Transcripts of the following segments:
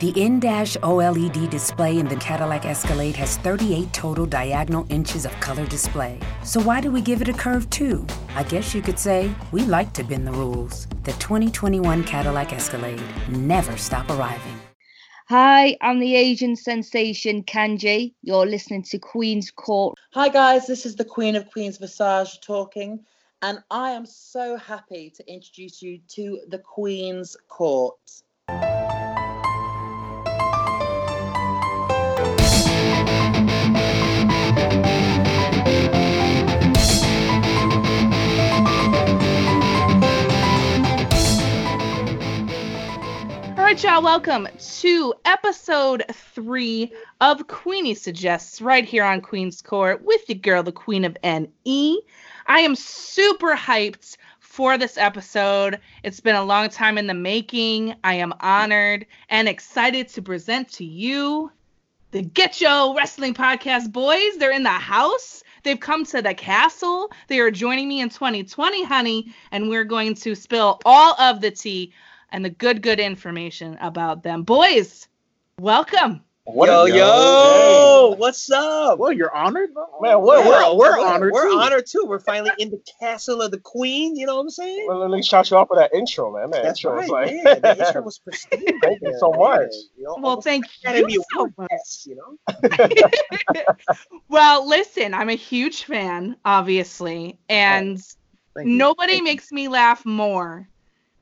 The in-dash OLED display in the Cadillac Escalade has 38 total diagonal inches of color display. So why do we give it a curve too? I guess you could say we like to bend the rules. The 2021 Cadillac Escalade. Never stop arriving. Hi, I'm the Asian sensation Kanji. You're listening to Queen's Court. Hi, guys, this is the Queen of Queens Visage talking, and I am so happy to introduce you to the Queen's Court. Right, y'all, welcome to episode three of Queeny Suggests right here on Queen's Court with your girl, the Queen of NE. I am super hyped for this episode. It's been a long time in the making. I am honored and excited to present to you the Get Cho Wrestling Podcast boys. They're in the house. They've come to the castle. They are joining me in 2020, honey, and we're going to spill all of the tea and the good, good information about them. Boys, welcome. What yo, a- yo, Hey. what's up? Well, you're honored, Man, man. we're, We're, we're, honored. We're too. honored too. We're finally in the castle of the queen. You know what I'm saying? Well, let me shout you off for that intro, man. That That's intro right, was like, man. The intro was pristine. Thank you so much. Man, you know, Well, thank Academy you so much. test, you know? well, listen, I'm a huge fan, obviously, and Thank you. nobody Thank you. makes me laugh more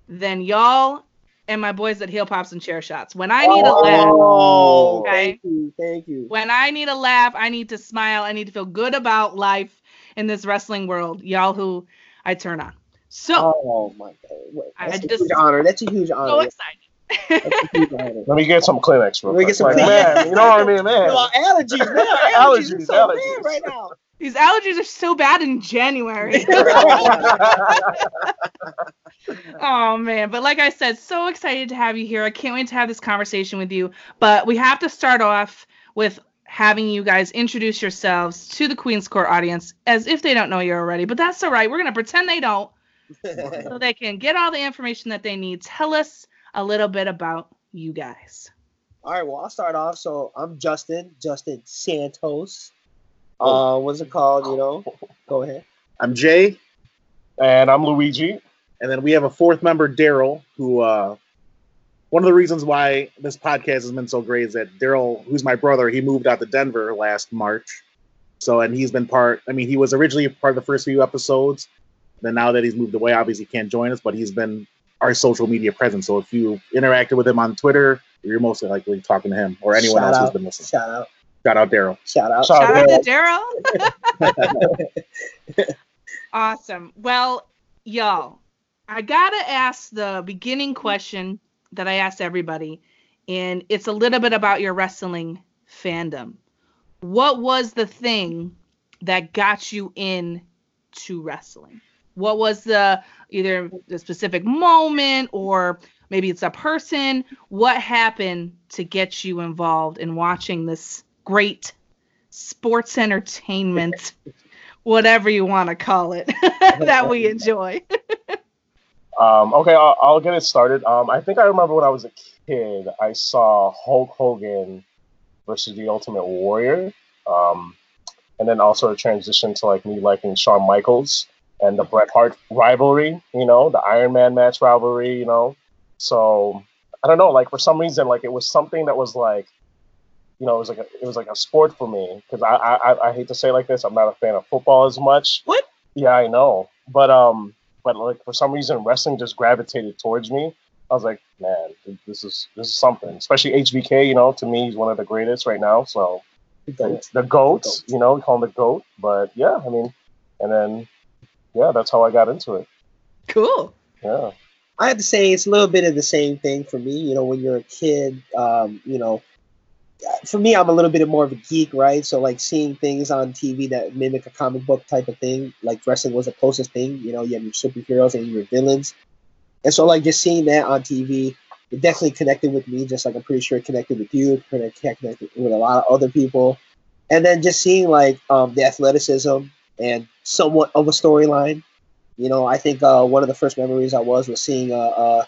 than y'all and my boys at Heel Pops and Chair Shots. When I need a oh, laugh, Oh, Okay. thank you, thank you. when I need a laugh, I need to smile, I need to feel good about life in this wrestling world. Y'all who I turn on. So, Oh my god, Wait, I that's a just- huge honor. That's a huge so honor. excited. That's a huge honor. let me get some Kleenex real Let me get some Like, Kleenex. man, you know what I mean, man. Yo, our allergies, man. Allergies, Allergies, so allergies. bad right now. These allergies are so bad in January. Oh man, but like I said, so excited to have you here. I can't wait to have this conversation with you. But we have to start off with having you guys introduce yourselves to the Queen's Court audience as if they don't know you already. But that's all right. We're gonna pretend they don't, so they can get all the information that they need. Tell us a little bit about you guys. All right, well, I'll start off. So I'm Justin, Justin Santos. Uh, what's it called? You know, go ahead. I'm Jay, and I'm Luigi. And then we have a fourth member, Daryl, who uh, one of the reasons why this podcast has been so great is that Daryl, who's my brother, he moved out to Denver last March. So, and he's been part. I mean, he was originally part of the first few episodes. Then now that he's moved away, obviously he can't join us, but he's been our social media presence. So if you interacted with him on Twitter, you're mostly likely talking to him or anyone Shout else who's been listening. Shout out. Shout out, Daryl. Shout out. Shout Shout out out to Daryl. awesome. Well, y'all, I gotta ask the beginning question that I asked everybody, and it's a little bit about your wrestling fandom. What was the thing that got you in to wrestling? What was the either the specific moment or maybe it's a person? What happened to get you involved in watching this great sports entertainment, whatever you want to call it, that we enjoy? Um, okay, I'll, I'll get it started. Um, I think I remember when I was a kid, I saw Hulk Hogan versus the Ultimate Warrior, um, and then also a transition to like me liking Shawn Michaels and the Bret Hart rivalry. You know, the Iron Man match rivalry. You know, so I don't know. Like for some reason, like it was something that was like, you know, it was like a, it was like a sport for me because I, I I- I hate to say it like this, I'm not a fan of football as much. What? Yeah, I know, but um but like for some reason wrestling just gravitated towards me. I was like, man, this is this is something. Especially HBK, you know, to me he's one of the greatest right now. So it's the goat, goat. you know, we call him the goat. But yeah, I mean, and then yeah, that's how I got into it. Cool. Yeah, I have to say it's a little bit of the same thing for me. You know, when you're a kid, um, you know, for me, I'm a little bit more of a geek, right? So like seeing things on TV that mimic a comic book type of thing, like wrestling was the closest thing. You know, you have your superheroes and your villains, and so like just seeing that on TV, it definitely connected with me. Just like I'm pretty sure it connected with you, connected with a lot of other people, and then just seeing like um, the athleticism and somewhat of a storyline. You know, I think uh, one of the first memories I was was seeing uh, uh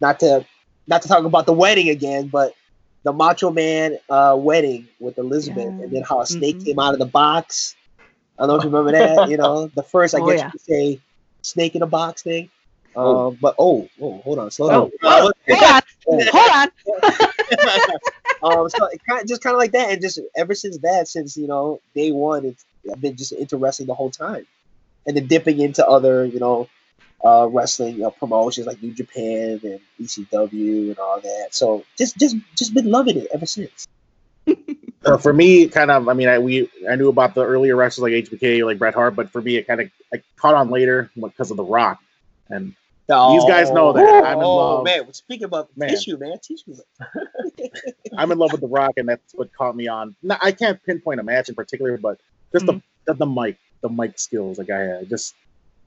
not to not to talk about the wedding again, but the Macho Man uh, wedding with Elizabeth, yeah. and then how a snake mm-hmm. came out of the box. I don't know if you remember that. you know, the first I oh, guess yeah. you could say snake in a box thing. Oh. Um, but oh, oh, hold on, slow oh, oh, hang on, hold on. um, so it kind of, just kind of like that, and just ever since that, since you know day one, it's I've been just interesting the whole time, and then dipping into other you know uh, wrestling uh, promotions like New Japan and ECW and all that. So just just just been loving it ever since. uh, for me, kind of, I mean, I we I knew about the earlier wrestlers like HBK, like Bret Hart, but for me, it kind of I caught on later because of The Rock, and oh, these guys know that I'm in oh, love. man, speaking about man. tissue, man, tissue. I'm in love with The Rock, and that's what caught me on. Now, I can't pinpoint a match in particular, but just mm-hmm. the, the the mic, the mic skills, like I had, just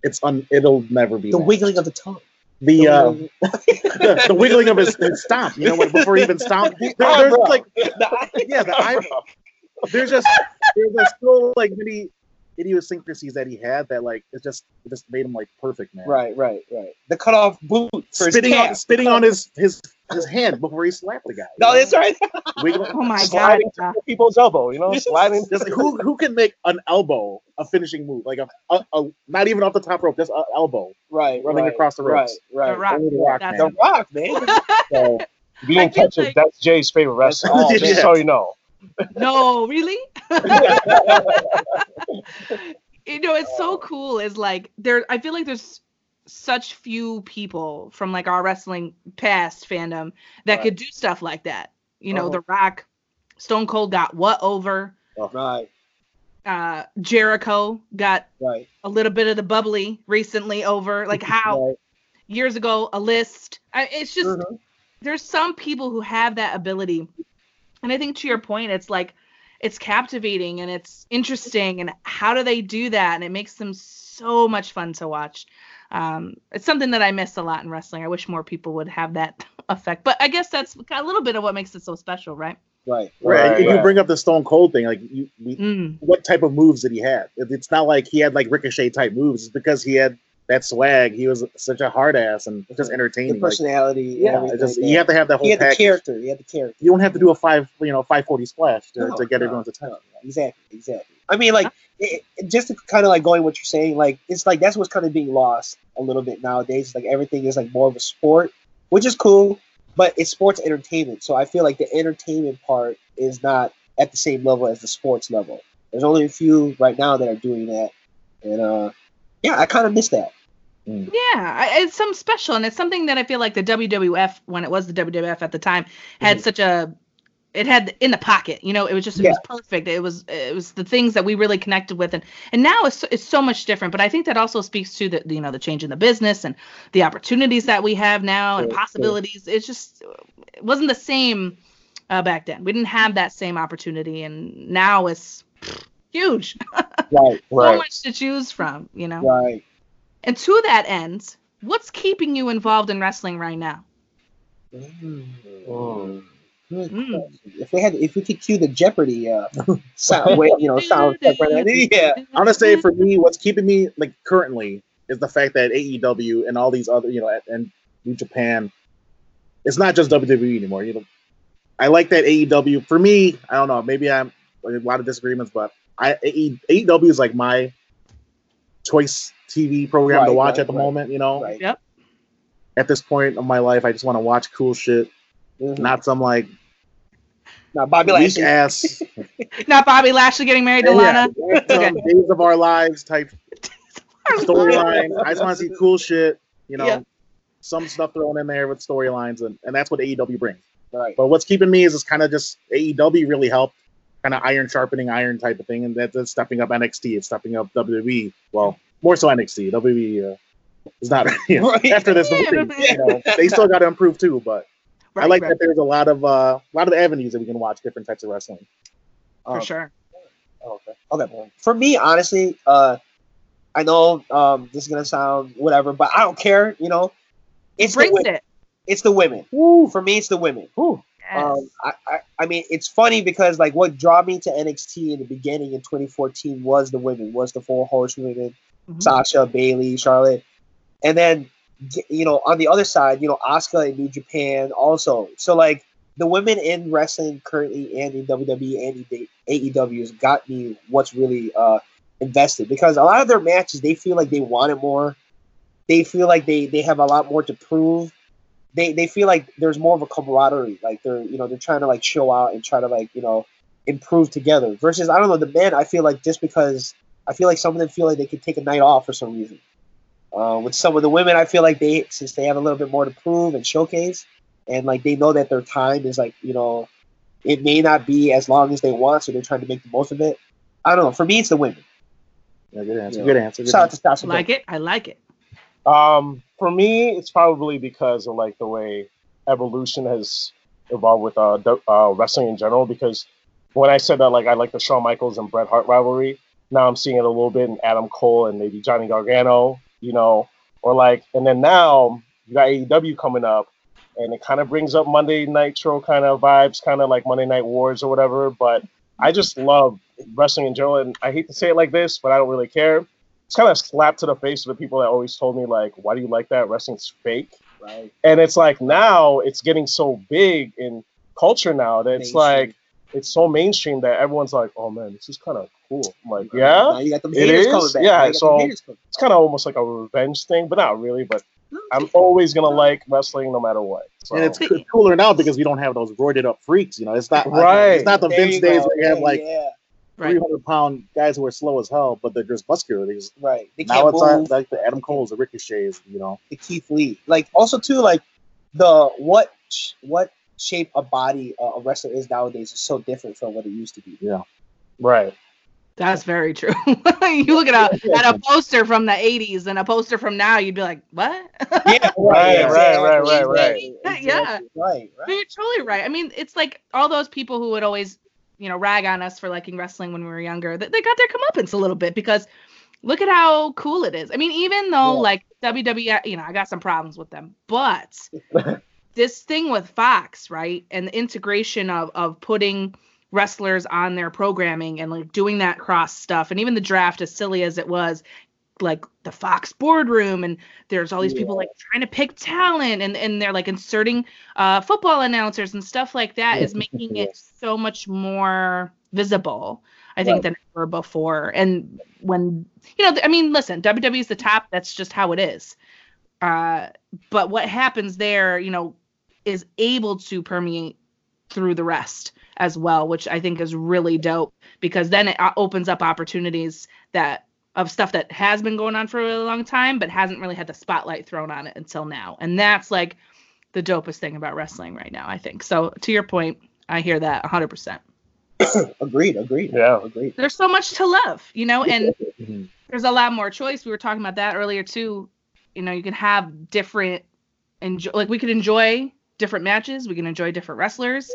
it's un. It'll never be the that. wiggling of the tongue. The, uh, the, the, wiggling of his, his stomp, you know, when, before he even stomped. There, there's like, yeah, the eyebrow. There's just there's just still like many idiosyncrasies that he had that like it just it just made him like perfect, man. Right, right, right. The cut off boot, spitting on spitting on his his his hand before he slapped the guy. No, know? that's right. oh my god! People's elbow, you know, sliding. Just like, who who can make an elbow a finishing move, like a, a, a not even off the top rope, just an elbow, right, running right, across the ropes. Right, right. The rock, oh, the rock, man. The rock, man. so, if you didn't catch it, that's Jay's favorite wrestler. Oh, just so you know. No, really? you know, it's so cool. Is like there. I feel like there's such few people from like our wrestling past fandom that right. could do stuff like that. You know, uh-huh. The Rock, Stone Cold got what over. Right. Uh, Jericho got right. a little bit of the bubbly recently over. Like how right. years ago, a list. I, it's just mm-hmm. there's some people who have that ability, and I think to your point, it's like it's captivating and it's interesting. And how do they do that? And it makes them so much fun to watch um, it's something that I miss a lot in wrestling. I wish more people would have that effect. But I guess that's a little bit of what makes it so special, right? Right, right. right. You bring up the Stone Cold thing, like you, we, mm. what type of moves did he have? It's not like he had like ricochet type moves. It's because he had that swag. He was such a hard ass and just entertaining. The personality, like, yeah. Just, you have to have that whole. He had package. the character. You had the character. You don't have to do a five, you know, five forty splash to, no, to get no, everyone's attention. No, exactly, exactly. I mean, like, it, it, just to kind of like going what you're saying, like, it's like that's what's kind of being lost a little bit nowadays. It's like everything is like more of a sport, which is cool, but it's sports entertainment. So I feel like the entertainment part is not at the same level as the sports level. There's only a few right now that are doing that, and uh, yeah, I kind of miss that. Mm. Yeah, it's something special, and it's something that I feel like the WWF, when it was the WWF at the time, had mm-hmm. such a it had in the pocket you know it was just it yeah. was perfect. It was it was the things that we really connected with and and now it's, it's so much different but i think that also speaks to the you know the change in the business and the opportunities that we have now and possibilities. It's just it wasn't the same uh, back then. We didn't have that same opportunity and now it's huge. Right, so much to choose from you know? Right and to that end, what's keeping you involved in wrestling right now? Mm. Mm. If we had, if we could cue the Jeopardy uh, sound, you know, sound yeah. I'm gonna say for me, what's keeping me like currently is the fact that AEW and all these other, you know, and New Japan, it's not just WWE anymore. You know, I like that AEW. For me, I don't know, maybe I'm a lot of disagreements, but I AEW is like my choice TV program right, to watch right, at the right, moment. You know, yep. At this point of my life, I just want to watch cool shit, mm-hmm. not some like not Bobby Lashley ass, not Bobby Lashley getting married to yeah, Lana. okay. Days of Our Lives type storyline. I just want to see cool shit. You know, yep. some stuff thrown in there with storylines, and, and that's what AEW brings. Right. But what's keeping me is it's kind of just AEW really helped, kind of iron sharpening iron type of thing, and that's stepping up NXT, it's stepping up WWE. Well, more so NXT. WWE uh, is not you know, right. after this. Yeah. you know, they still got to improve too, but I like right. that there's a lot of uh, a lot of avenues that we can watch different types of wrestling. For um, sure. Okay. Okay. For me, honestly, uh, I know um, this is gonna sound whatever, but I don't care. You know, it's brings the, it. It's the women. Woo. For me, it's the women. Woo. Um, I, I, I mean, it's funny because like what drew me to NXT in the beginning in 2014 was the women, was the four horsewomen, mm-hmm. Sasha, Bayley, Charlotte, and then you know on the other side, you know, Asuka in New Japan also. So like the women in wrestling currently and in WWE and AEW has got me what's really uh invested because a lot of their matches they feel like they want it more. They feel like they they have a lot more to prove. They they feel like there's more of a camaraderie. Like they're you know they're trying to like show out and try to like you know improve together. Versus I don't know the men. I feel like just because I feel like some of them feel like they could take a night off for some reason. Uh, with some of the women, I feel like they since they have a little bit more to prove and showcase, and like they know that their time is like you know it may not be as long as they want, so they're trying to make the most of it. I don't know. For me, it's the women. Yeah, good answer. Good answer. Good Shout answer. out to Like it. I like it. Um, for me, it's probably because of like the way evolution has evolved with uh, uh wrestling in general. Because when I said that, like I like the Shawn Michaels and Bret Hart rivalry, now I'm seeing it a little bit in Adam Cole and maybe Johnny Gargano, you know, or like, and then now you got AEW coming up, and it kind of brings up Monday Night Nitro kind of vibes, kind of like Monday Night Wars or whatever. But I just love wrestling in general, and I hate to say it like this, but I don't really care. It's kind of slapped to the face of the people that always told me like, "Why do you like that? Wrestling's fake." Right. And it's like now it's getting so big in culture now that it's like it's so mainstream that everyone's like, "Oh man, this is kind of cool." I'm like, yeah, it is. Yeah, so it's kind of almost like a revenge thing, but not really. But I'm always gonna like wrestling no matter what. So. And it's cooler now because we don't have those roided up freaks. You know, it's not right. Like, it's not the there Vince days where you have like yeah. 300 pound guys who are slow as hell, but they're just muscular. They just, right. They now it's like, like the Adam Cole's, the Ricochets, you know. The Keith Lee. Like also too, like the what what shape a body a wrestler is nowadays is so different from what it used to be. Yeah. Right. That's very true. you look at a at a poster from the '80s and a poster from now, you'd be like, "What?" yeah, right, right, right, right, right. Yeah, right, right. You're totally right. I mean, it's like all those people who would always you know, rag on us for liking wrestling when we were younger, they, they got their comeuppance a little bit because look at how cool it is. I mean, even though yeah. like WWE, you know, I got some problems with them, but this thing with Fox, right, and the integration of of putting wrestlers on their programming and like doing that cross stuff, and even the draft, as silly as it was, like the Fox boardroom and there's all these yeah. people like trying to pick talent and, and they're like inserting uh, football announcers and stuff like that is making it so much more visible, I think, right. than ever before. And when, you know, I mean, listen, WWE is the top. That's just how it is. Uh, but what happens there, you know, is able to permeate through the rest as well, which I think is really dope because then it uh, opens up opportunities that of stuff that has been going on for a really long time, but hasn't really had the spotlight thrown on it until now. And that's like the dopest thing about wrestling right now, I think. So to your point, I hear that 100%. agreed, agreed. Yeah, agreed. There's so much to love, you know, and there's a lot more choice. We were talking about that earlier too. You know, you can have different enjoy like we could enjoy different matches, we can enjoy different wrestlers,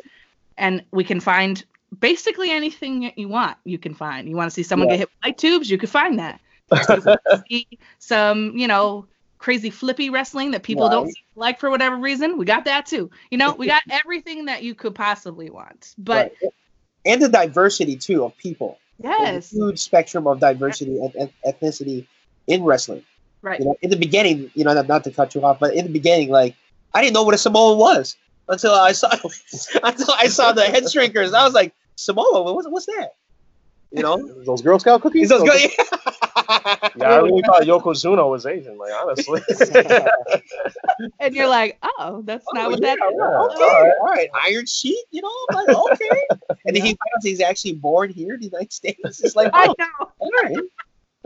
and we can find basically anything that you want, you can find. You want to see someone yeah. get hit with light tubes, you can find that. see some, you know, crazy flippy wrestling that people right. don't like for whatever reason. We got that too. You know, we got everything that you could possibly want. But right. and the diversity too of people. Yes. huge spectrum of diversity and, ethnicity in wrestling. Right. You know, in the beginning, you know, not to cut you off, but in the beginning, like I didn't know what a Samoan was until I saw until I saw the head shrinkers. I was like, Samoa, what's, what's that? You know, those Girl Scout cookies. Those Girl- yeah, I really thought Yokozuna was Asian. Like honestly. and you're like, oh, that's not oh, what yeah, that is. Yeah. Okay, all right. all right, Iron Sheik, You know, I'm like, okay. and then he finds he's actually born here in the United States. It's like, oh, I know. All right.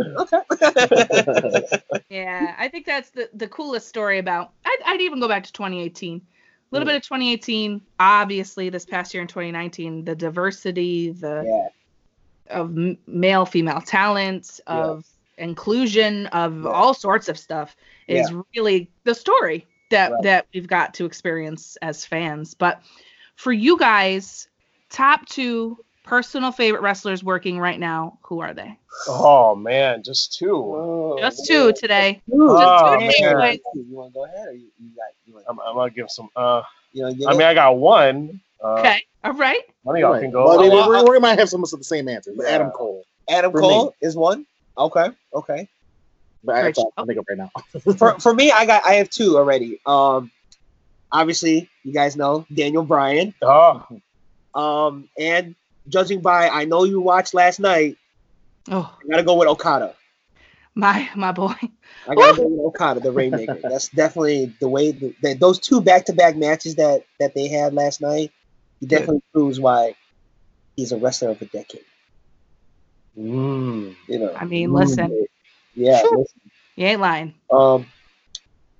Okay. yeah, I think that's the the coolest story about. I'd, I'd even go back to 2018 little bit of 2018 obviously this past year in 2019 the diversity the yeah. of male female talent of yeah. inclusion of yeah. all sorts of stuff is really the story that Right. that we've got to experience as fans. But for you guys, top two personal favorite wrestlers working right now, who are they? Oh man, just two. Oh, Just two today. Ooh, Oh, two man. You want to go ahead, or you, you got you want? I'm, I'm gonna give some. Uh, You know, I mean, I got one. Uh, Okay. All right. One of y'all Right. can go. Well, I mean, Oh, we, we might have some of the same answers. but Yeah. Adam Cole, Adam for Cole is one. Okay, okay. but I, Rich. that's I think of right now. for for me, I got I have two already. Um, obviously, you guys know Daniel Bryan. Oh, Um, and judging by I know you watched last night, Oh, I gotta go with Okada. my my boy. I gotta go with Okada, the Rainmaker. That's definitely the way that, that those two back to back matches that that they had last night. He definitely proves why he's a wrestler of the decade. mm. You know. I mean, listen, Yeah. Sure. listen. you ain't lying. Um,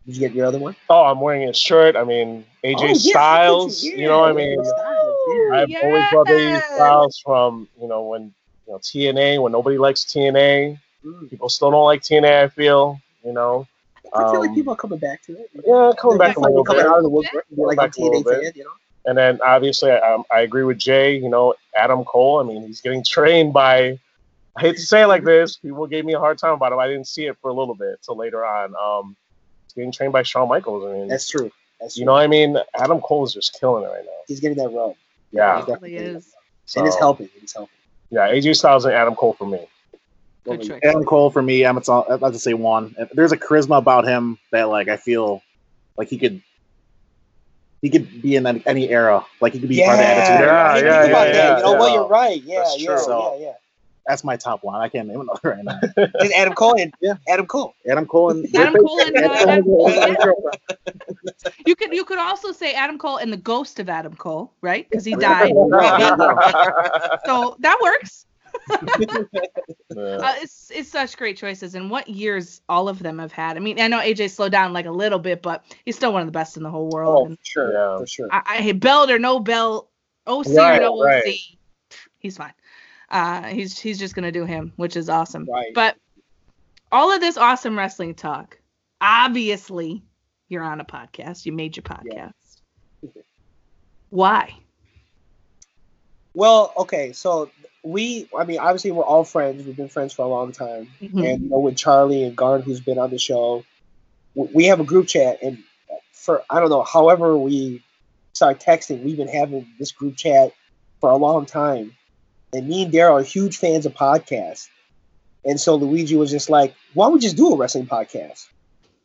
did you get your other one? oh, I'm wearing his shirt. I mean, AJ Oh, yeah, Styles. yeah, You know what I mean? Styles, yeah. I've always loved AJ Yes. Styles from you know when you know TNA when nobody likes TNA. Mm. People still don't like TNA. I feel you know. I feel like Um, people are coming back to it. Yeah, coming back a little coming bit. out of the woodwork, like Back a little bit. you know. And then obviously, I, um, I agree with Jay. You know, Adam Cole. I mean, he's getting trained by. I hate to say it like this. People gave me a hard time about him. I didn't see it for a little bit till later on. Um, he's getting trained by Shawn Michaels. I mean, That's true. That's true. you know, what I mean, Adam Cole is just killing it right now. he's getting that rub. Yeah, He's It really is. so, and it's helping. It's helping. Yeah, AJ Styles and Adam Cole for me. Good choice. Adam Cole for me, I'm all, I'd like to say one. There's a charisma about him that like I feel like he could he could be in any, any era. Like he could be part of the attitude era. Yeah, Think yeah, about yeah, that. You know yeah. what? You're right. Yeah, That's yeah, true. yeah, yeah. That's my top one. I can't name another right now. It's Adam Cole and Yeah. Adam Cole. Adam Cole and Adam Cole and, uh, Adam Cole and. You could you could also say Adam Cole and the ghost of Adam Cole, right? Because he died. so that works. Uh, it's it's such great choices, and what years all of them have had. I mean, I know AJ slowed down like a little bit, but he's still one of the best in the whole world. Oh, And sure, Yeah. for sure. I, I belt or no belt, OC Right, or no OC, he's fine. Uh, he's he's just gonna do him, which is awesome. Right. But all of this awesome wrestling talk, obviously, you're on a podcast. You made your podcast. Why? Well, okay, so we, I mean, obviously we're all friends. We've been friends for a long time, Mhm. and you know, with Charlie and Garn, who's been on the show, we have a group chat, and for I don't know, however we start texting, we've been having this group chat for a long time, and me and Daryl are huge fans of podcasts, and so Luigi was just like, "Why don't we just do a wrestling podcast?"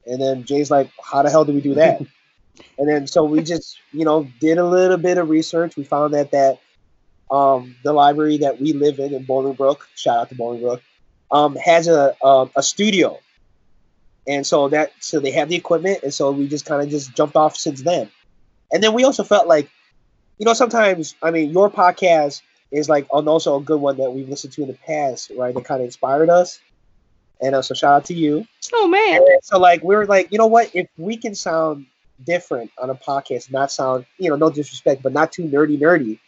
And then Jay's like, "How the hell do we do that?" and then so we just, you know, did a little bit of research. We found that that um, the library that we live in in Bolingbrook, shout out to Bolingbrook, um, has a, a a studio, and so that so they have the equipment, and so we just kind of just jumped off since then. And then we also felt like, you know, sometimes I mean, your podcast is like and also a good one that we've listened to in the past, right? That kind of inspired us. And uh, so shout out to you. Oh man. So like we were like, you know what? If we can sound different on a podcast, not sound, you know, no disrespect, but not too nerdy, nerdy.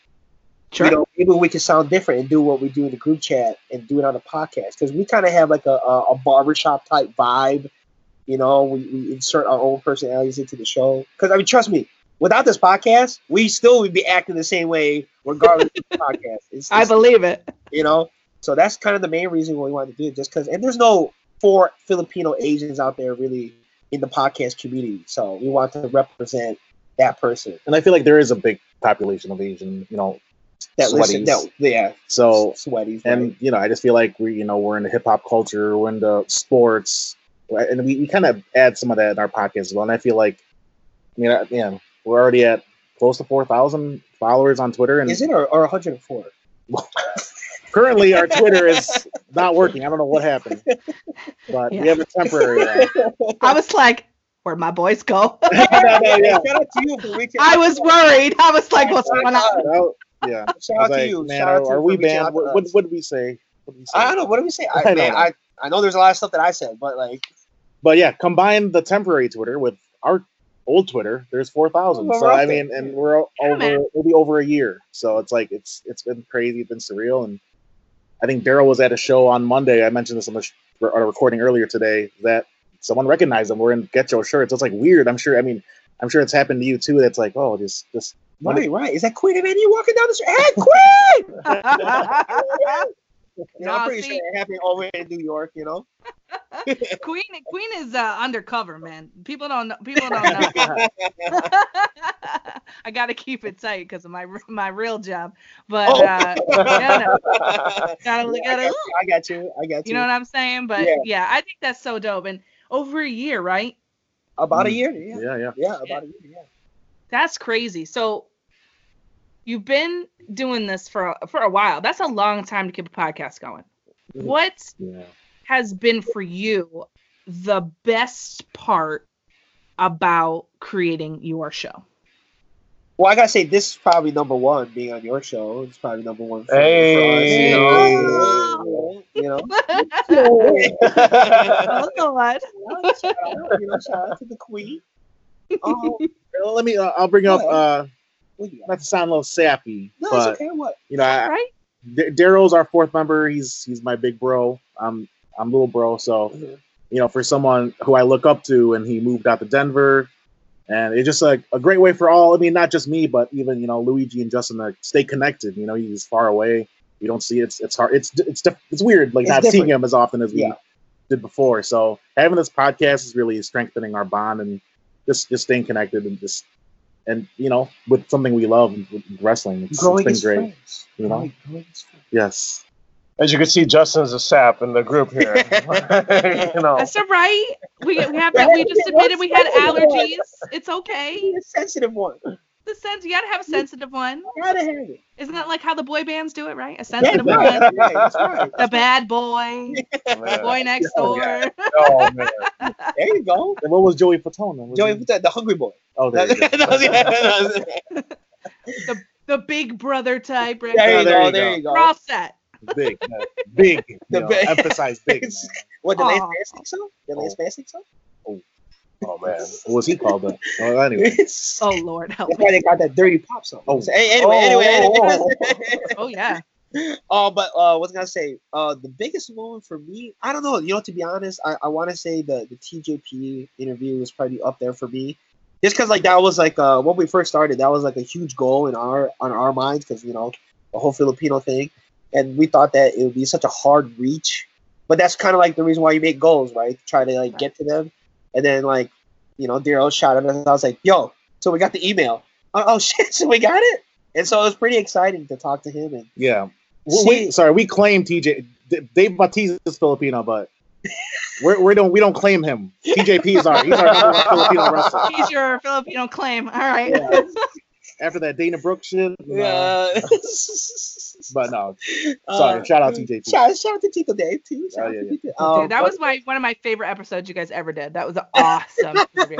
Sure. You know, maybe we can sound different and do what we do in the group chat and do it on a podcast because we kind of have like a, a, a barbershop type vibe. You know, we, we insert our own personalities into the show. Because I mean, trust me, without this podcast, we still would be acting the same way regardless of the podcast. It's, I it's- believe it. you know. So that's kind of the main reason why we wanted to do it, just because. And there's no four Filipino Asians out there really in the podcast community, so we want to represent that person. And I feel like there is a big population of Asian, you know, That listen, Sweaties. that yeah, so sweaties. and right? you know, I just feel like we, you know, we're in the hip hop culture, we're in the sports, right? and we, we kind of add some of that in our podcast as well. And I feel like, I mean, I- yeah, we're already at close to four thousand followers on Twitter, and is it or, or 104? currently our Twitter is not working. I don't know what happened, but Yeah. we have a temporary. Uh, I was like, where'd my boys go? yeah. Shout out to you. I was worried. I was like, what's going on? Yeah. Shout I out was to like, you. man, are, are we banned? What, what, what did we say? What did we say? I don't know. What did we say? I, I man, know. I I know there's a lot of stuff that I said, but like, But yeah, combine the temporary Twitter with our old Twitter. There's four thousand. So I mean, and we're o- Yeah, over man. maybe over a year. So it's like it's it's been crazy. It's been surreal. And I think Daryl was at a show on Monday. I mentioned this on the sh- on a recording earlier today that someone recognized them. We're in Get Cho shirts. It's like weird. I'm sure. I mean, I'm sure it's happened to you too. That's like, oh, just just Right, right. Is that Queen of you walking down the street? Hey, Queen! you know, I'm pretty see, sure it happened over in New York. You know. Queen Queen is uh, undercover, man. People don't know. People don't know. I got to keep it tight because of my my real job. But oh. uh, gotta, gotta, gotta, I got you. I got you. You know what I'm saying? But yeah, yeah I think that's so dope. And over a year, right? About a mm. year. Yeah. Yeah. Yeah. Yeah. About a year. Yeah. That's crazy. So you've been doing this for for a while. That's a long time to keep a podcast going. Mm-hmm. What yeah. has been for you the best part about creating your show? Well, I gotta say, this is probably number one. Being on your show, it's probably number one. For, hey, for us, you know, you know. oh God! You know, shout out to the queen. Oh, let me. Uh, I'll bring up. Uh, not to sound a little sappy, no, but okay. What? You know, I, right? D- Daryl's our fourth member. He's he's my big bro. I'm I'm little bro. So, mm-hmm. you know, for someone who I look up to, and he moved out to Denver, and it's just like a great way for all. I mean, not just me, but even you know Luigi and Justin to stay connected. You know, he's far away. We don't see it. it's it's hard. It's it's it's weird, like it's not different. seeing him as often as we yeah. did before. So having this podcast is really strengthening our bond and just just staying connected and just and you know, with something we love, wrestling, it's, growing it's been great. Friends. You know, growing, growing yes. As you can see, Justin's a sap in the group here. you know. That's all right. We, we have we just admitted we had allergies. It's okay. A sensitive one the sense. You gotta have a sensitive one. Gotta have it. Isn't that like how the boy bands do it, right? A sensitive yeah, one. Right, that's right. The bad boy. the boy next oh, door. Oh, man. There you go. And what was Joey Fatone? Joey Fatone, the hungry boy. Oh, there you go. the the big brother type. Right? There, you oh, there, you there you go. We're all set. Big, big. the know, big. Emphasize big. Man. What the Lance Bass think so? The Lance oh. Bass think so? Oh. Oh man, what was he called then? Well, anyway. oh Lord, help That's me. why they got that dirty pop song. Oh, so, anyway, oh, anyway, anyway. oh yeah. Oh, but uh, what's I gonna say? Uh, the biggest moment for me, I don't know. You know, to be honest, I, I want to say the the TJP interview was probably up there for me, just because like that was like uh when we first started, that was like a huge goal in our on our minds because you know the whole Filipino thing, and we thought that it would be such a hard reach, but that's kind of like the reason why you make goals, right? Try to like get to them and then like, you know, Daryl shot him, and I was like, "Yo, so we got the email. Oh, oh shit, so we got it." And so it was pretty exciting to talk to him and yeah. See, we, sorry, we claim TJ Dave Bautista is Filipino, but we're, we don't we don't claim him. TJP is our he's our Filipino wrestler. He's your Filipino claim. All right. Yeah. After that Dana Brooke shit. Yeah. but no, sorry. Uh, shout out to TJP. Shout, shout out to Tito Dave too. Shout oh, yeah, yeah. Um, Dude, that was my one of my favorite episodes you guys ever did. That was awesome.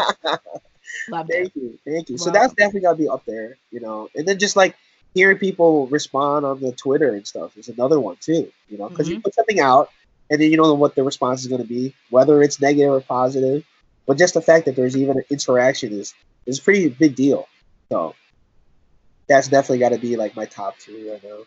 Loved thank it. you, thank you. Wow. So that's definitely gotta be up there, you know. And then just like hearing people respond on the Twitter and stuff is another one too, you know, because mm-hmm. you put something out and then you don't know what the response is going to be, whether it's negative or positive. But just the fact that there's even an interaction is is a pretty big deal. So that's definitely got to be like my top two right now.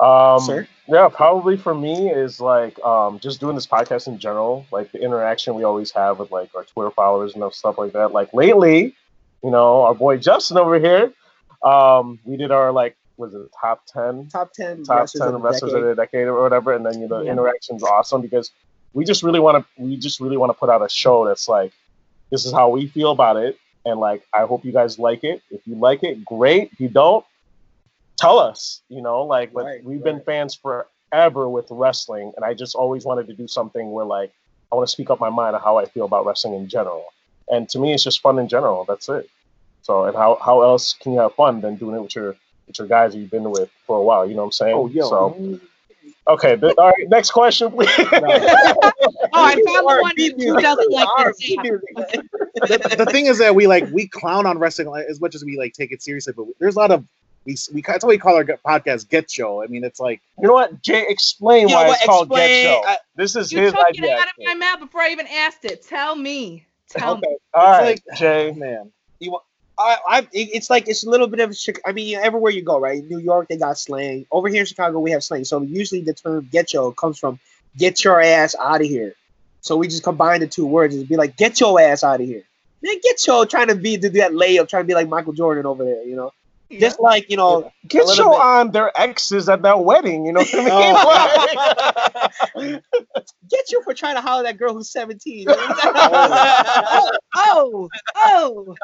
Um, Sir? Yeah, probably for me is like um, just doing this podcast in general, like the interaction we always have with like our Twitter followers and stuff like that. Like lately, you know, our boy Justin over here, um, we did our like was it top ten, top ten, top wrestlers ten of wrestlers of the decade or whatever, and then you know, the yeah. interaction's awesome because we just really want to we just really want to put out a show that's like this is how we feel about it, and like I hope you guys like it. If you like it, great. If you don't, tell us, you know, like, but right, we've right. been fans forever with wrestling, and I just always wanted to do something where, like, I want to speak up my mind on how I feel about wrestling in general. And to me, it's just fun in general. That's it. So, and how, how else can you have fun than doing it with your with your guys that you've been with for a while? You know what I'm saying? Oh, yeah. So, okay. Th- all right. Next question, please. oh, I found the one who doesn't like this. the, the thing is that we like we clown on wrestling as much as we like take it seriously, but there's a lot of we, we that's what we call our podcast Get Cho. I mean, it's like you know what, Jay, explain you why it's called Get Cho. I, this is you his took idea. it out of my mouth before I even asked it. Tell me. Tell okay. me. All right, like, Jay. Oh, man, you I, I, it's like it's a little bit of. I mean, everywhere you go, right? New York, they got slang. Over here in Chicago, we have slang. So usually the term "get yo" comes from "get your ass out of here." So we just combine the two words and be like, "Get your ass out of here." Man, get your trying to be to do that layup, trying to be like Michael Jordan over there, you know. Yeah. Just like you know, Get a your bit. on their exes at that wedding. You know what I mean? get you for trying to holler at that girl who's 17. oh, oh, oh.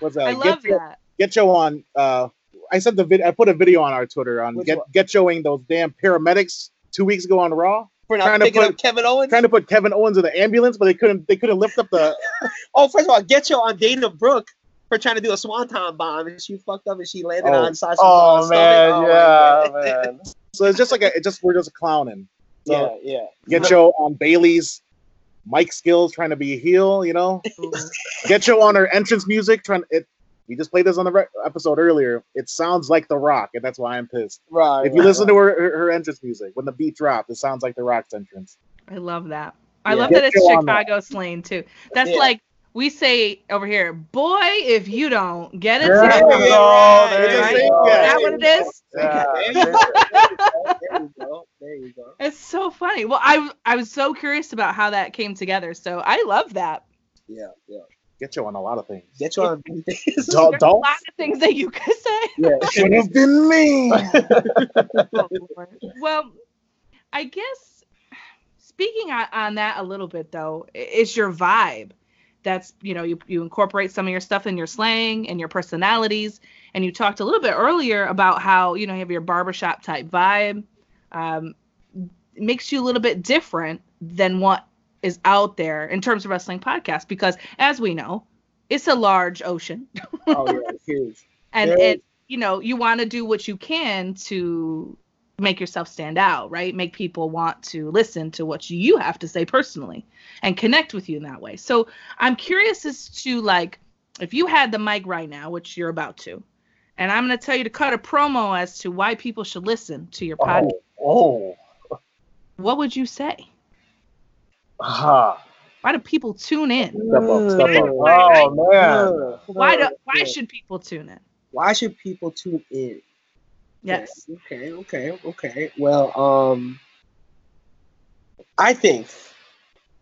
What's that? I get love your, that. Get Yo on. Uh, I sent the video. I put a video on our Twitter on Which get one? get Yoing those damn paramedics two weeks ago on Raw, for Trying to put- up Kevin Owens. trying to put Kevin Owens in the ambulance, but they couldn't. They couldn't lift up the. Oh, first of all, get you on Dana Brooke for trying to do a swanton bomb and she fucked up and she landed Oh. on Sasha's oh man, stomach. yeah, my man. So it's just like a. It just we're just clowning. So yeah, yeah. Get Yo on um, Bayley's. mic skills trying to be a heel, you know. Get Yo on her entrance music trying. It. We just played this on the re- episode earlier. It sounds like The Rock, and that's why I'm pissed. Right. If you listen to her, her her entrance music when the beat dropped, it sounds like The Rock's entrance. I love that. I Yeah. love that it's Get that. Chicago slang too. That's Yeah. like we say over here, boy, if you don't get it, There together." you go. There It's the you same- go. Is that what it is? Yeah. there you go. There you go. It's so funny. Well, I I was so curious about how that came together. So I love that. Yeah, yeah. Get you on a lot of things. Get you on. a Don't, There's a don't. lot of things that you could say. yeah. Should have been me. Oh, well, I guess speaking on, on that a little bit though, i- it's your vibe. That's you know you you incorporate some of your stuff in your slang and your personalities, and you talked a little bit earlier about how you know you have your barbershop type vibe. Um, makes you a little bit different than what is out there in terms of wrestling podcasts because as we know, it's a large ocean. Oh yeah, and Yeah. and you know you want to do what you can to make yourself stand out right? Make people want to listen to what you have to say personally and connect with you in that way so i'm curious as to like if you had the mic right now which you're about to and i'm going to tell you to cut a promo as to why people should listen to your podcast Oh. what would you say Ah. why do people tune in Step up, step up. Oh man. why do why should people tune in Why should people tune in? yes Okay, okay, okay. Well, um, I think.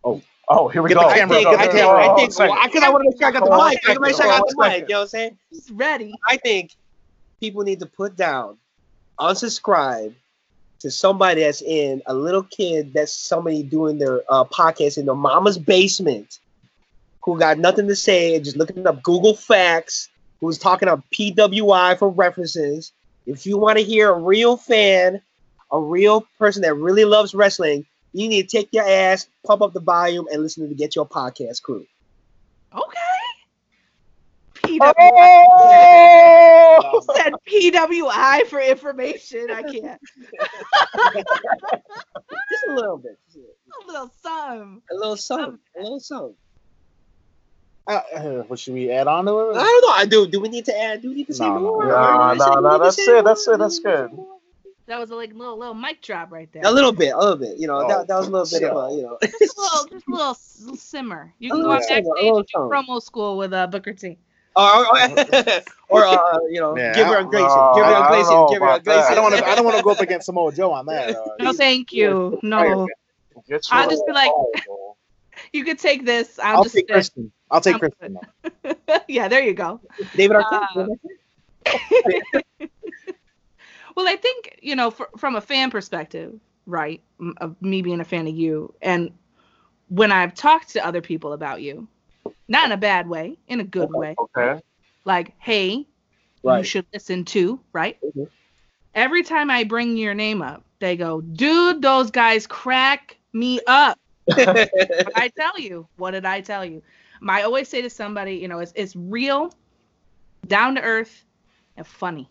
Oh, oh, here we Get go. the I camera, think. I think. I think. go, Well, because I want to make sure I got the mic. I want to make sure I got the second, hold on a mic. You know what I'm saying? He's ready I think people need to put down, unsubscribe to somebody that's in a little kid that's somebody doing their uh, podcast in their mama's basement who got nothing to say and just looking up Google Facts, who's talking up PWI for references. If you want to hear a real fan, a real person that really loves wrestling, you need to take your ass, pump up the volume, and listen to the Get Cho Podcast crew. okay PWI. Oh! said PWI for information. I can't. Just a little bit. Just a little, A some. a little something. A little something. Uh, uh, what should we add on to it? I don't know. I do. Do we need to add? Do we need to say No, no, more? no, Do we no, no, that's it, that's it, that's Do we say good. More? That was a like little little mic drop right there. A little bit, a little bit. You know, Oh, that, that was a little bit of so- a, you know. Just a little, just a little, simmer. You A can go little out backstage and do promo school with uh, Booker T. or, or, or uh, you know, Yeah, give her I- on Grayson. no, give her I on don't Grayson. know Give her on about. Grayson. I don't want to. I don't want to go up against Samoa Joe on that. Uh, No, thank you. No, I'll just be like- you could take this. I'll, I'll just take sit. Kristen. I'll take I'm Kristen. yeah, there you go. David Arquette. Well, I think you know, fr- from a fan perspective, right? Of me being a fan of you, and when I've talked to other people about you, not in a bad way, in a good way, Okay. like, hey, you should listen to, right? Mhm. Every time I bring your name up, they go, dude, those guys crack me up. I tell you, what did I tell you? I always say to somebody, you know, it's, it's real, down to earth, and funny.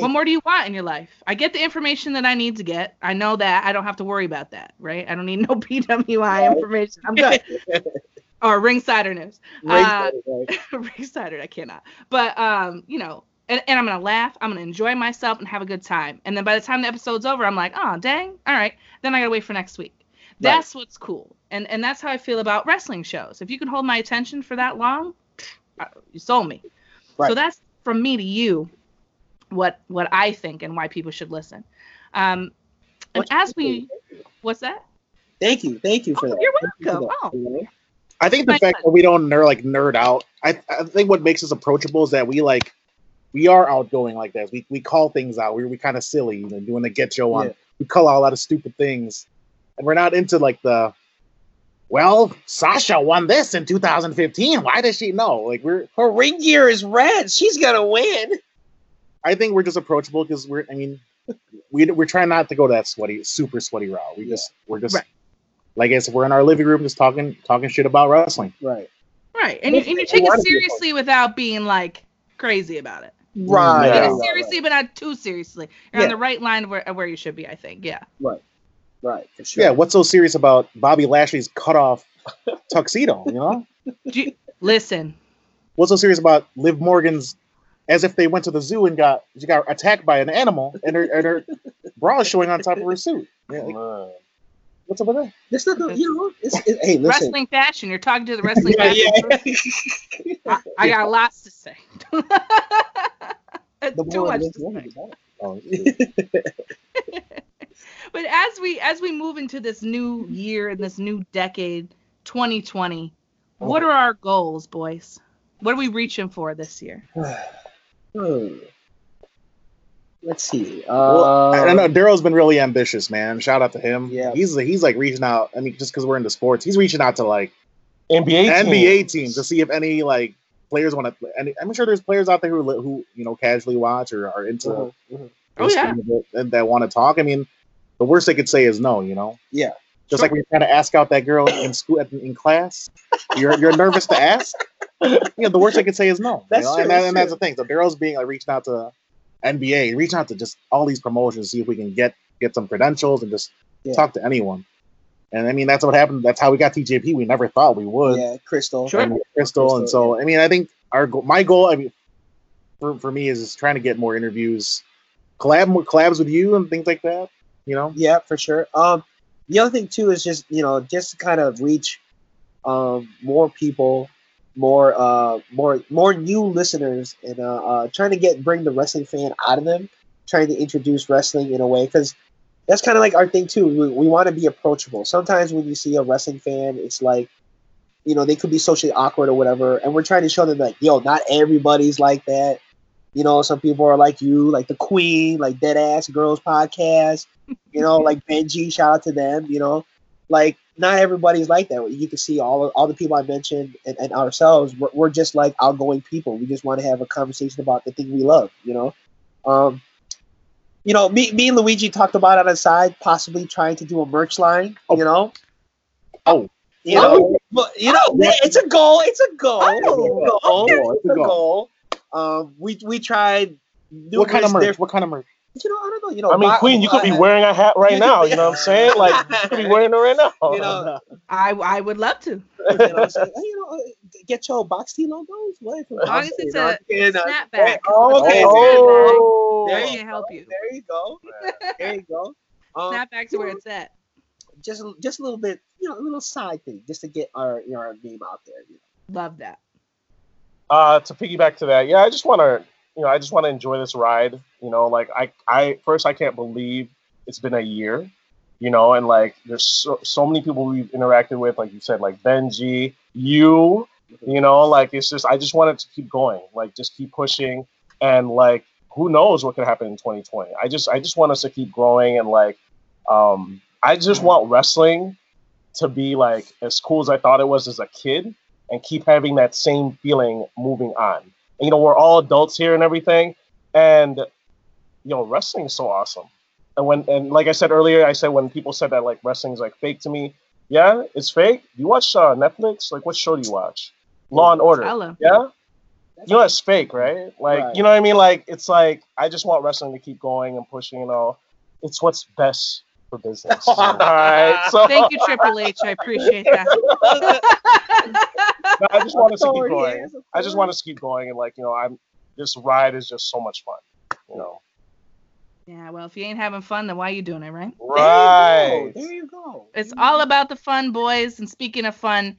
What more do you want in your life? I get the information that I need to get. I know that. I don't have to worry about that, right? I don't need no PWI information. I'm good. or Ringsider News. Uh, Right. Ringsider, I cannot. But um, you know, and, and I'm gonna laugh. I'm gonna enjoy myself and have a good time. And then by the time the episode's over, I'm like, oh dang, all right. Then I gotta wait for next week. That's what's cool. And and that's how I feel about wrestling shows. If you can hold my attention for that long, uh, you sold me. Right. So that's from me to you, what what I think and why people should listen. Um, and What you as we What's that? Thank you, thank you for Oh, that. you're Thank you welcome. Oh. you? I think the My fact fun. that we don't nerd like nerd out. I, I think what makes us approachable is that we like we are outgoing like that. We we call things out. We we kind of silly, you know, doing the get Joe on. Yeah. We call out a lot of stupid things, and we're not into like the. Well, Sasha won this in 2015. Why does she know? Like we're. Her ring gear is red. She's gonna win. I think we're just approachable because we're. I mean, we we're trying not to go that sweaty, super sweaty route. We just we're just. Right. Like I said, we're in our living room just talking talking shit about wrestling. Right. Right. And you, and you take it be a seriously without being like crazy about it. Right. Yeah. Take right, it right, seriously, but not too seriously. You're on the right line of where, of where you should be, I think. Yeah. Right. Right. For sure. Yeah, what's so serious about Bobby Lashley's cut off tuxedo? You know, Do you- listen, what's so serious about Liv Morgan's? As if they went to the zoo and got she got attacked by an animal, and her and her bra is showing on top of her suit. Yeah, like, what's up with that? It's not. the- You know. It's, it, hey, listen. wrestling fashion. You're talking to the wrestling Yeah, fashion. yeah. I, I got lots to say. The Too much to say. Oh, But as we as we move into this new year and this new decade, 2020, what Oh. are our goals, boys? What are we reaching for this year? Hmm. Let's see. well, Uh, I I know Daryl's been really ambitious, man. Shout out to him. Yeah. he's he's like reaching out. I mean, just because we're into sports, he's reaching out to like NBA NBA teams. teams to see if any like players want to. And I'm sure there's players out there who who you know casually watch or are into mhm, mhm. Oh, yeah. listening it and that want to talk. I mean, the worst they could say is no. You know. Yeah. Just like when you're trying to ask out that girl in school in class, you're you're nervous to ask. You know, the worst I could say is no. you That's know? true, and, that, that's and that's the thing. So Daryl's being like reaching out to NBA, reaching out to just all these promotions, see if we can get get some credentials and just Yeah. talk to anyone. And I mean, that's what happened. That's how we got TJP. We never thought we would. Yeah, Crystal. Sure. And Crystal, and so I mean, I think our goal, my goal, I mean, for, for me is just trying to get more interviews, collab more collabs with you and things like that. You know, Yeah, for sure. Um, the other thing too is just you know just to kind of reach um more people, more uh more more new listeners, and uh, uh trying to get bring the wrestling fan out of them, trying to introduce wrestling in a way because that's kind of like our thing too. We, we want to be approachable. Sometimes when you see a wrestling fan, it's like you know they could be socially awkward or whatever, and we're trying to show them like yo, not everybody's like that. You know, some people are like you, like the Queen, like Dead Ass Girls podcast you know, like Benji, shout out to them, you know, like not everybody's like that. You can see all all the people I mentioned and, and ourselves, we're, we're just like outgoing people. We just want to have a conversation about the thing we love, you know. Um, you know, me, me and Luigi talked about on the side, possibly trying to do a merch line, you know. Oh. you know, but you know, it's a goal. It's a goal. Oh, it's a goal. okay. It's a goal. Um, we we tried. what kind of merch? What kind of merch? You know, I don't know. You know, I mean, my- Queen, you could be wearing a hat right now. You know what I'm saying? Like, you could be wearing it right now. You know, I I would love to. you know, say, hey, you know, uh, get your box tee logos. What? As long as it's a snapback. Oh, okay. Oh. There I you can help you. There you go. There you go. Um, Snapbacks are where it's at. just a- just a little bit, you know, a little side thing, just to get our you know, our name out there. You know. Love that. uh, to piggyback to that, yeah, I just want to, you know, I just want to enjoy this ride. You know, like I, I first, I can't believe it's been a year. You know, and like there's so, so many people we've interacted with, like you said, like Benji, you, you know, like it's just I just wanted to keep going, like just keep pushing, and like who knows what could happen in 2020. I just I just want us to keep growing and like, um, I just want wrestling to be like as cool as I thought it was as a kid and keep having that same feeling moving on. And, you know, we're all adults here and everything, and you know, wrestling is so awesome. And when and like I said earlier, I said when people said that like wrestling is like fake to me, yeah, it's fake. You watch uh, Netflix? Like, what show do you watch? Law and Order. Tell 'em. Yeah, you know it's fake, right? Like, Right. you know what I mean? Like, it's like I just want wrestling to keep going and pushing. You know, it's what's best for business. All right, so Thank you, Triple H. I appreciate that. No, I just want us to keep going. yes, I just want us to keep going, and like you know, I'm this ride is just so much fun. You know, yeah, well, if you ain't having fun, then why are you doing it, right? right? There you go. It's all about the fun, boys. And speaking of fun,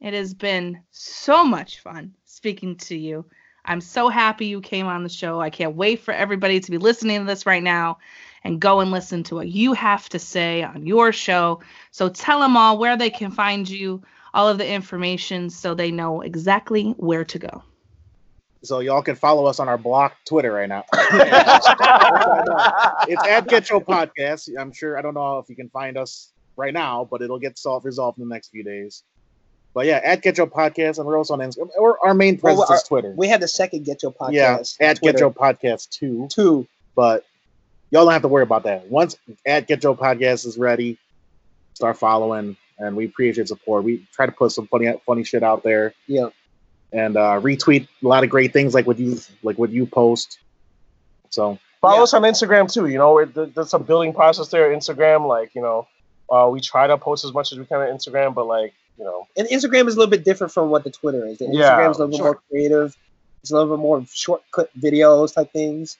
it has been so much fun speaking to you. I'm so happy you came on the show. I can't wait for everybody to be listening to this right now and go and listen to what you have to say on your show. So tell them all where they can find you, all of the information so they know exactly where to go. So y'all can follow us on our block Twitter right now. it's at Get Cho Podcast. I'm sure I don't know if you can find us right now, but it'll get solved resolved in the next few days. But yeah, at Get Cho Podcast, and we're also on Instagram. Or our main presence well, our, is Twitter. We have the second Get Cho Podcast. Yeah, at Twitter. Get Cho Podcast two. Two. But y'all don't have to worry about that. Once at Get Cho Podcast is ready, start following, and we appreciate support. We try to put some funny, funny shit out there. Yeah. And uh, retweet a lot of great things like what you like what you post. So follow yeah. us on Instagram too. You know, there's a building process there. Instagram, like you know, uh, we try to post as much as we can on Instagram, but like you know, and Instagram is a little bit different from what the Twitter is. The Instagram yeah, is a little sure. bit more creative. It's a little bit more shortcut videos type things.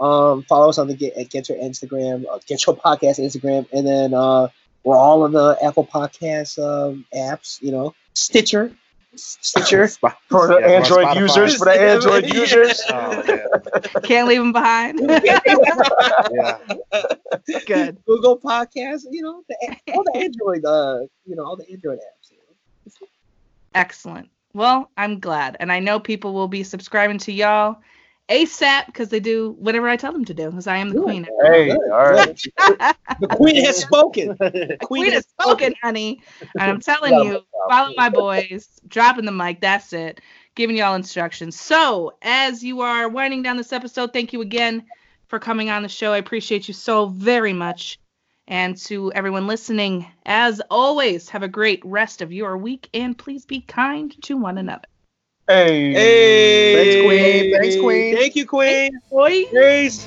Um, follow us on the Get, Get Cho Instagram, uh, Get Cho Podcast Instagram, and then uh, we're all of the Apple Podcast um, apps. You know, Stitcher, Stitcher for the yeah, Android users. For the Android users, oh, can't leave them behind. yeah, good. Google Podcast. You know, the, all the Android. Uh, you know, all the Android apps. You know? Excellent. Well, I'm glad, and I know people will be subscribing to y'all ASAP because they do whatever I tell them to do because I am the queen. Hey, all right. the queen has spoken. The queen, queen has spoken, honey. And I'm telling you, follow my boys, dropping the mic. That's it. Giving y'all instructions. So, as you are winding down this episode, thank you again for coming on the show. I appreciate you so very much. And to everyone listening, as always, have a great rest of your week and please be kind to one another. Hey. Hey. Thanks, Queen. Thanks, Queen. Thank you, Queen. Boy. Peace.